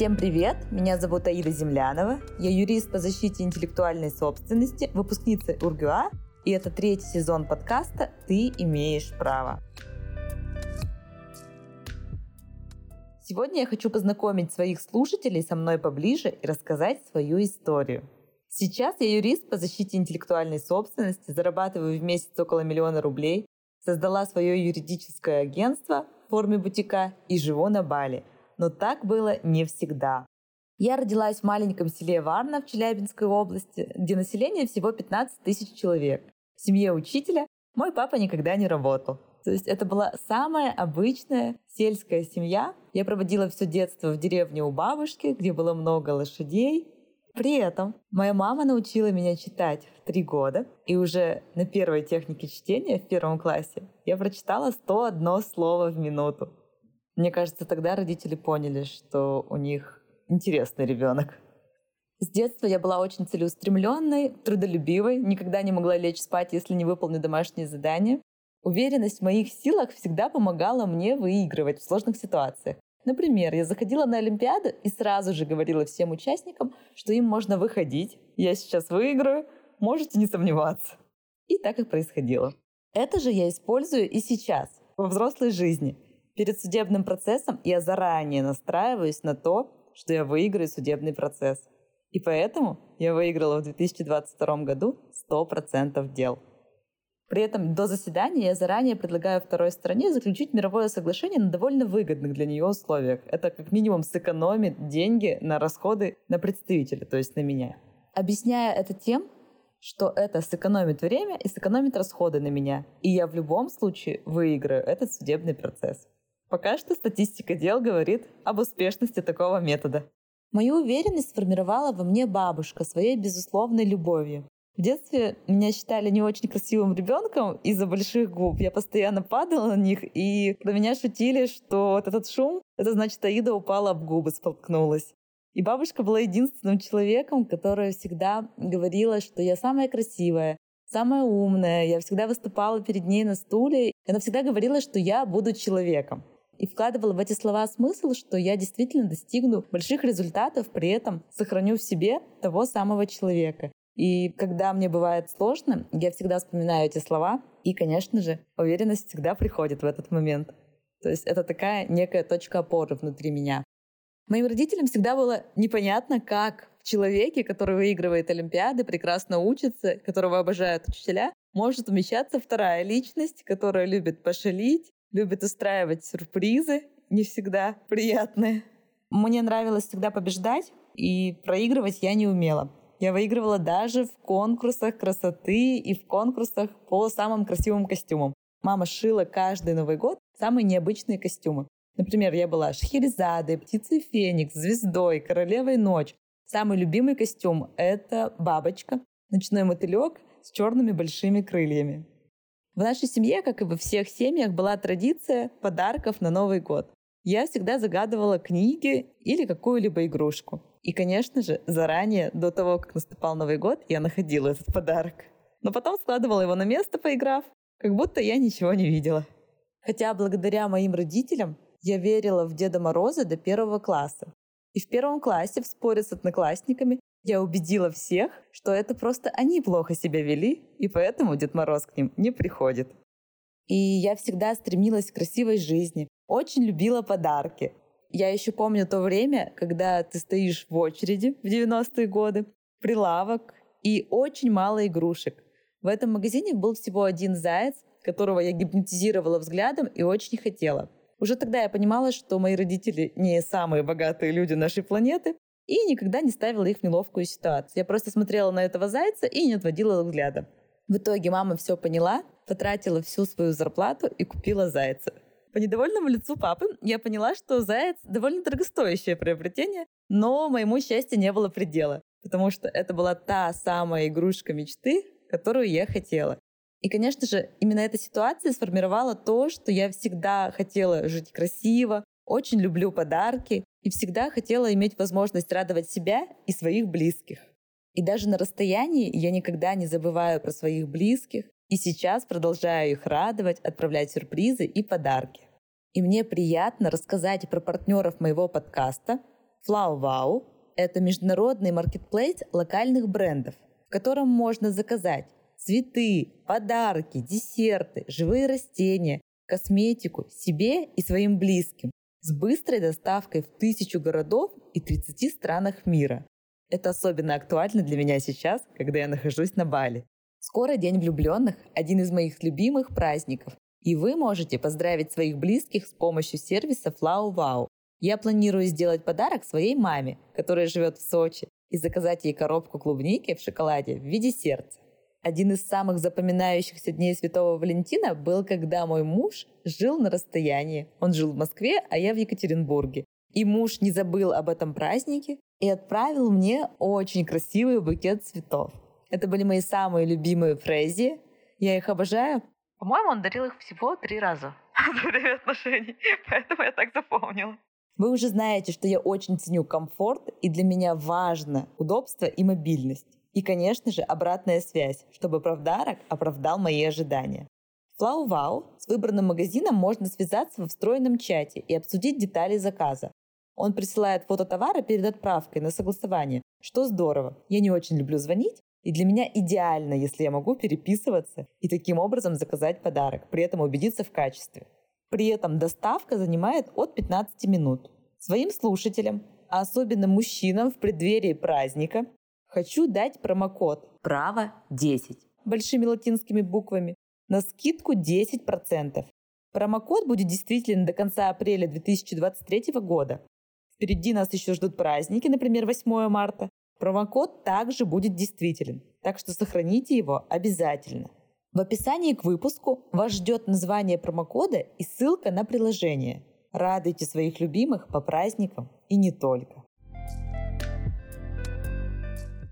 Всем привет! Меня зовут Аида Землянова. Я юрист по защите интеллектуальной собственности, выпускница УрГУА, и это третий сезон подкаста «Ты имеешь право». Сегодня я хочу познакомить своих слушателей со мной поближе и рассказать свою историю. Сейчас я юрист по защите интеллектуальной собственности, зарабатываю в месяц около миллиона рублей, создала свое юридическое агентство в форме бутика и живу на Бали. Но так было не всегда. Я родилась в маленьком селе Варна в Челябинской области, где население всего 15 тысяч человек. В семье учителя мой папа никогда не работал. То есть это была самая обычная сельская семья. Я проводила все детство в деревне у бабушки, где было много лошадей. При этом моя мама научила меня читать в три года, и уже на первой технике чтения в первом классе я прочитала 101 слово в минуту. Мне кажется, тогда родители поняли, что у них интересный ребенок. С детства я была очень целеустремленной, трудолюбивой, никогда не могла лечь спать, если не выполню домашние задания. Уверенность в моих силах всегда помогала мне выигрывать в сложных ситуациях. Например, я заходила на Олимпиаду и сразу же говорила всем участникам, что им можно выходить. Я сейчас выиграю, можете не сомневаться. И так и происходило. Это же я использую и сейчас, во взрослой жизни. Перед судебным процессом я заранее настраиваюсь на то, что я выиграю судебный процесс. И поэтому я выиграла в 2022 году 100% дел. При этом до заседания я заранее предлагаю второй стороне заключить мировое соглашение на довольно выгодных для нее условиях. Это как минимум сэкономит деньги на расходы на представителя, то есть на меня. Объясняя это тем, что это сэкономит время и сэкономит расходы на меня. И я в любом случае выиграю этот судебный процесс. Пока что статистика дел говорит об успешности такого метода. Мою уверенность сформировала во мне бабушка своей безусловной любовью. В детстве меня считали не очень красивым ребенком из-за больших губ. Я постоянно падала на них, и про меня шутили, что вот этот шум, это значит, Аида упала об губы, столкнулась. И бабушка была единственным человеком, которая всегда говорила, что я самая красивая, самая умная. Я всегда выступала перед ней на стуле. И она всегда говорила, что я буду человеком. И вкладывала в эти слова смысл, что я действительно достигну больших результатов, при этом сохраню в себе того самого человека. И когда мне бывает сложно, я всегда вспоминаю эти слова, и, конечно же, уверенность всегда приходит в этот момент. То есть это такая некая точка опоры внутри меня. Моим родителям всегда было непонятно, как в человеке, который выигрывает Олимпиады, прекрасно учится, которого обожают учителя, может умещаться вторая личность, которая любит пошалить, любит устраивать сюрпризы, не всегда приятные. Мне нравилось всегда побеждать, и проигрывать я не умела. Я выигрывала даже в конкурсах красоты и в конкурсах по самым красивым костюмам. Мама шила каждый Новый год самые необычные костюмы. Например, я была Шахерезадой, Птицей Феникс, Звездой, Королевой Ночь. Самый любимый костюм — это бабочка, ночной мотылек с черными большими крыльями. В нашей семье, как и во всех семьях, была традиция подарков на Новый год. Я всегда загадывала книги или какую-либо игрушку. И, конечно же, заранее, до того, как наступал Новый год, я находила этот подарок. Но потом складывала его на место, поиграв, как будто я ничего не видела. Хотя благодаря моим родителям я верила в Деда Мороза до первого класса. И в первом классе в споре с одноклассниками я убедила всех, что это просто они плохо себя вели, и поэтому Дед Мороз к ним не приходит. И я всегда стремилась к красивой жизни, очень любила подарки. Я еще помню то время, когда ты стоишь в очереди в 90-е годы, прилавок и очень мало игрушек. В этом магазине был всего один заяц, которого я гипнотизировала взглядом и очень хотела. Уже тогда я понимала, что мои родители не самые богатые люди нашей планеты, и никогда не ставила их в неловкую ситуацию. Я просто смотрела на этого зайца и не отводила взгляда. В итоге мама все поняла, потратила всю свою зарплату и купила зайца. По недовольному лицу папы я поняла, что заяц довольно дорогостоящее приобретение, но моему счастью не было предела, потому что это была та самая игрушка мечты, которую я хотела. И, конечно же, именно эта ситуация сформировала то, что я всегда хотела жить красиво, очень люблю подарки и всегда хотела иметь возможность радовать себя и своих близких. И даже на расстоянии я никогда не забываю про своих близких, и сейчас продолжаю их радовать, отправлять сюрпризы и подарки. И мне приятно рассказать про партнеров моего подкаста. Flow Wow – это международный маркетплейс локальных брендов, в котором можно заказать цветы, подарки, десерты, живые растения, косметику себе и своим близким с быстрой доставкой в тысячу городов и 30 странах мира. Это особенно актуально для меня сейчас, когда я нахожусь на Бали. Скоро День влюбленных – один из моих любимых праздников, и вы можете поздравить своих близких с помощью сервиса Flow Wow. Я планирую сделать подарок своей маме, которая живет в Сочи, и заказать ей коробку клубники в шоколаде в виде сердца. Один из самых запоминающихся дней Святого Валентина был, когда мой муж жил на расстоянии. Он жил в Москве, а я в Екатеринбурге. И муж не забыл об этом празднике и отправил мне очень красивый букет цветов. Это были мои самые любимые фрези. Я их обожаю. По-моему, он дарил их всего три раза во время отношений, поэтому я так запомнила. Вы уже знаете, что я очень ценю комфорт, и для меня важно удобство и мобильность. И, конечно же, обратная связь, чтобы правдарок оправдал мои ожидания. В FlowWow с выбранным магазином можно связаться во встроенном чате и обсудить детали заказа. Он присылает фото товара перед отправкой на согласование, что здорово. Я не очень люблю звонить, и для меня идеально, если я могу переписываться и таким образом заказать подарок, при этом убедиться в качестве. При этом доставка занимает от 15 минут. Своим слушателям, а особенно мужчинам в преддверии праздника, хочу дать промокод «Право 10» большими латинскими буквами на скидку 10%. Промокод будет действителен до конца апреля 2023 года. Впереди нас еще ждут праздники, например, 8 марта. Промокод также будет действителен, так что сохраните его обязательно. В описании к выпуску вас ждет название промокода и ссылка на приложение. Радуйте своих любимых по праздникам и не только.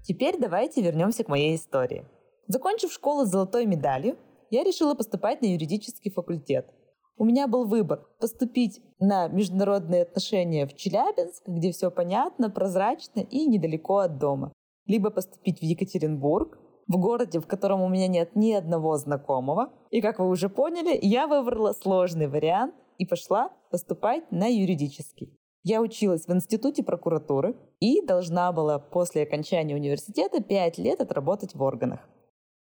Теперь давайте вернемся к моей истории. Закончив школу с золотой медалью, я решила поступать на юридический факультет. У меня был выбор поступить на международные отношения в Челябинск, где все понятно, прозрачно и недалеко от дома. Либо поступить в Екатеринбург, в городе, в котором у меня нет ни одного знакомого. И, как вы уже поняли, я выбрала сложный вариант и пошла поступать на юридический. Я училась в институте прокуратуры и должна была после окончания университета 5 лет отработать в органах.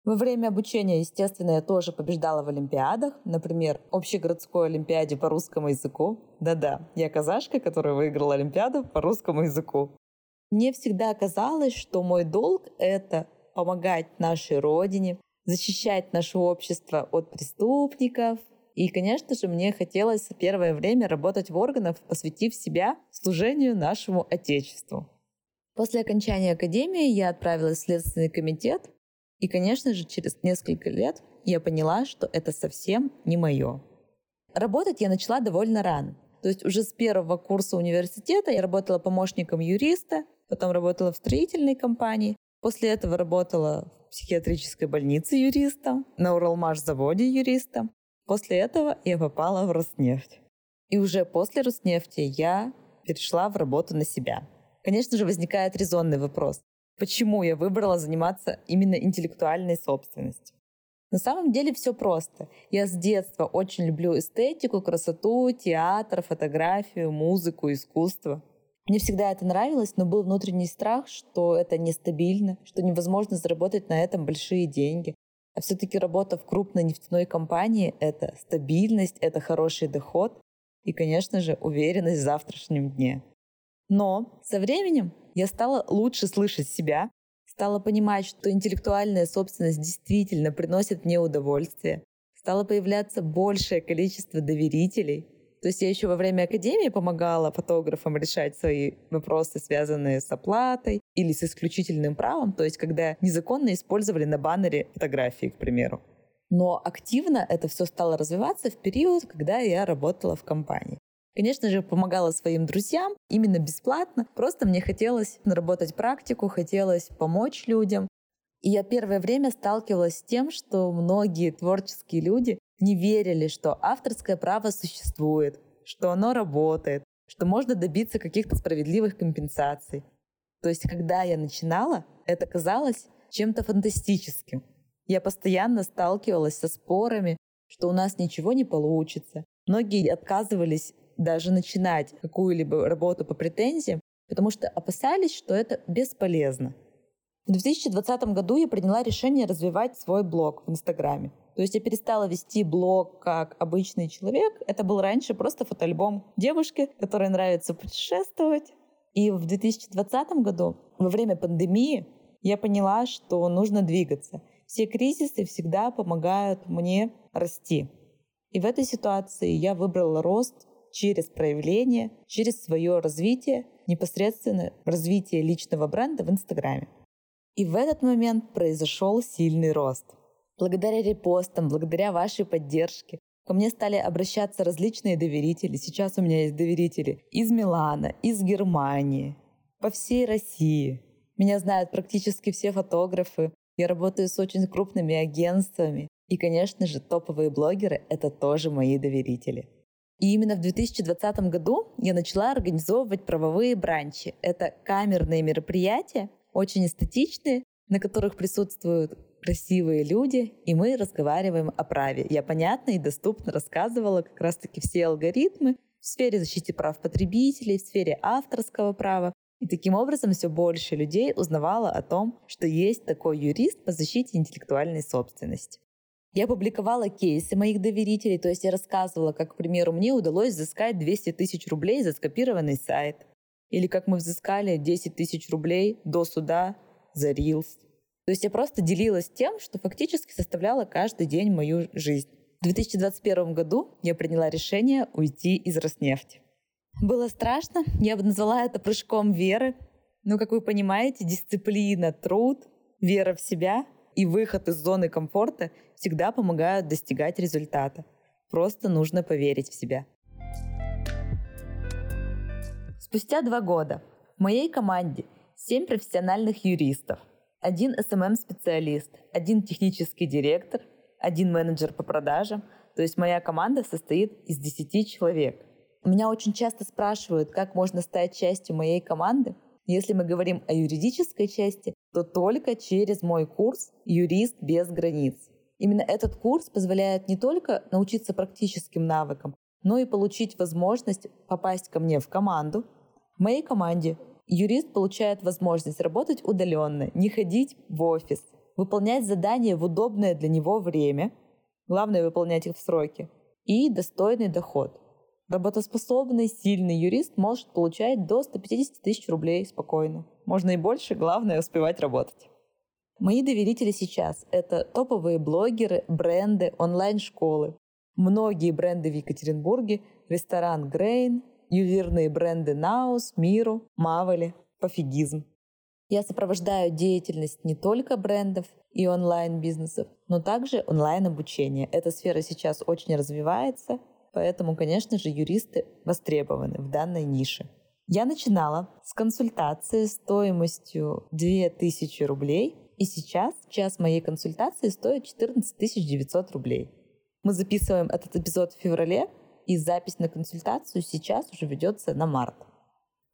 Во время обучения, естественно, я тоже побеждала в олимпиадах. Например, общегородской олимпиаде по русскому языку. Да-да, я казашка, которая выиграла олимпиаду по русскому языку. Мне всегда казалось, что мой долг — это помогать нашей родине, защищать наше общество от преступников. И, конечно же, мне хотелось первое время работать в органах, посвятив себя служению нашему Отечеству. После окончания академии я отправилась в Следственный комитет, и, конечно же, через несколько лет я поняла, что это совсем не мое. Работать я начала довольно рано. То есть уже с первого курса университета я работала помощником юриста, потом работала в строительной компании, после этого работала в психиатрической больнице юристом, на Уралмаш заводе юристом. После этого я попала в Роснефть. И уже после Роснефти я перешла в работу на себя. Конечно же, возникает резонный вопрос почему я выбрала заниматься именно интеллектуальной собственностью. На самом деле все просто. Я с детства очень люблю эстетику, красоту, театр, фотографию, музыку, искусство. Мне всегда это нравилось, но был внутренний страх, что это нестабильно, что невозможно заработать на этом большие деньги. А все-таки работа в крупной нефтяной компании — это стабильность, это хороший доход и, конечно же, уверенность в завтрашнем дне. Но со временем я стала лучше слышать себя, стала понимать, что интеллектуальная собственность действительно приносит мне удовольствие, стало появляться большее количество доверителей. То есть я еще во время академии помогала фотографам решать свои вопросы, связанные с оплатой или с исключительным правом, то есть когда незаконно использовали на баннере фотографии, к примеру. Но активно это все стало развиваться в период, когда я работала в компании. Конечно же, помогала своим друзьям именно бесплатно. Просто мне хотелось наработать практику, хотелось помочь людям. И я первое время сталкивалась с тем, что многие творческие люди не верили, что авторское право существует, что оно работает, что можно добиться каких-то справедливых компенсаций. То есть, когда я начинала, это казалось чем-то фантастическим. Я постоянно сталкивалась со спорами, что у нас ничего не получится. Многие отказывались даже начинать какую-либо работу по претензиям, потому что опасались, что это бесполезно. В 2020 году я приняла решение развивать свой блог в Инстаграме. То есть я перестала вести блог как обычный человек. Это был раньше просто фотоальбом девушки, которой нравится путешествовать. И в 2020 году, во время пандемии, я поняла, что нужно двигаться. Все кризисы всегда помогают мне расти. И в этой ситуации я выбрала рост через проявление, через свое развитие, непосредственно развитие личного бренда в Инстаграме. И в этот момент произошел сильный рост. Благодаря репостам, благодаря вашей поддержке, ко мне стали обращаться различные доверители. Сейчас у меня есть доверители из Милана, из Германии, по всей России. Меня знают практически все фотографы. Я работаю с очень крупными агентствами. И, конечно же, топовые блогеры — это тоже мои доверители. И именно в 2020 году я начала организовывать правовые бранчи. Это камерные мероприятия, очень эстетичные, на которых присутствуют красивые люди, и мы разговариваем о праве. Я понятно и доступно рассказывала как раз-таки все алгоритмы в сфере защиты прав потребителей, в сфере авторского права. И таким образом все больше людей узнавало о том, что есть такой юрист по защите интеллектуальной собственности. Я публиковала кейсы моих доверителей, то есть я рассказывала, как, к примеру, мне удалось взыскать 200 тысяч рублей за скопированный сайт. Или как мы взыскали 10 тысяч рублей до суда за Reels. То есть я просто делилась тем, что фактически составляло каждый день мою жизнь. В 2021 году я приняла решение уйти из Роснефти. Было страшно, я бы назвала это прыжком веры. Но, как вы понимаете, дисциплина, труд, вера в себя и выход из зоны комфорта всегда помогают достигать результата. Просто нужно поверить в себя. Спустя два года в моей команде семь профессиональных юристов, один SMM-специалист, один технический директор, один менеджер по продажам. То есть моя команда состоит из 10 человек. Меня очень часто спрашивают, как можно стать частью моей команды. Если мы говорим о юридической части, то только через мой курс «Юрист без границ». Именно этот курс позволяет не только научиться практическим навыкам, но и получить возможность попасть ко мне в команду, в моей команде юрист получает возможность работать удаленно, не ходить в офис, выполнять задания в удобное для него время, главное выполнять их в сроки, и достойный доход. Работоспособный, сильный юрист может получать до 150 тысяч рублей спокойно. Можно и больше, главное успевать работать. Мои доверители сейчас — это топовые блогеры, бренды, онлайн-школы. Многие бренды в Екатеринбурге, ресторан Грейн, ювелирные бренды Наус, Миру, Мавели, Пофигизм. Я сопровождаю деятельность не только брендов и онлайн-бизнесов, но также онлайн-обучение. Эта сфера сейчас очень развивается, поэтому, конечно же, юристы востребованы в данной нише. Я начинала с консультации стоимостью 2000 рублей, и сейчас час моей консультации стоит 14 900 рублей. Мы записываем этот эпизод в феврале, и запись на консультацию сейчас уже ведется на март.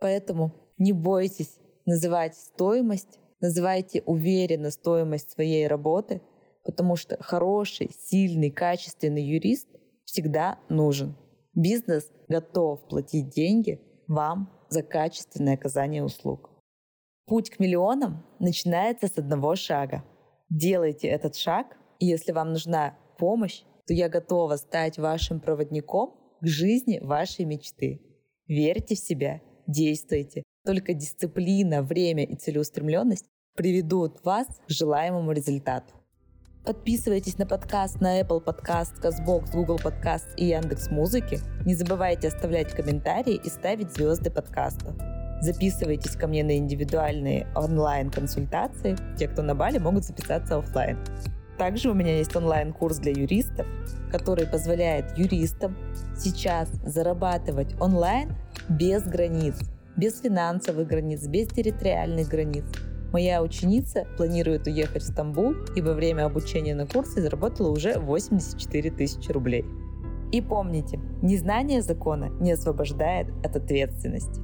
Поэтому не бойтесь называть стоимость, называйте уверенно стоимость своей работы, потому что хороший, сильный, качественный юрист всегда нужен. Бизнес готов платить деньги вам за качественное оказание услуг. Путь к миллионам начинается с одного шага. Делайте этот шаг, и если вам нужна помощь, то я готова стать вашим проводником к жизни вашей мечты. Верьте в себя, действуйте. Только дисциплина, время и целеустремленность приведут вас к желаемому результату. Подписывайтесь на подкаст на Apple Podcast, CastBox, Google Podcast и Яндекс Музыки. Не забывайте оставлять комментарии и ставить звезды подкаста. Записывайтесь ко мне на индивидуальные онлайн-консультации. Те, кто на Бали, могут записаться офлайн. Также у меня есть онлайн-курс для юристов, который позволяет юристам сейчас зарабатывать онлайн без границ, без финансовых границ, без территориальных границ. Моя ученица планирует уехать в Стамбул и во время обучения на курсе заработала уже 84 тысячи рублей. И помните, незнание закона не освобождает от ответственности.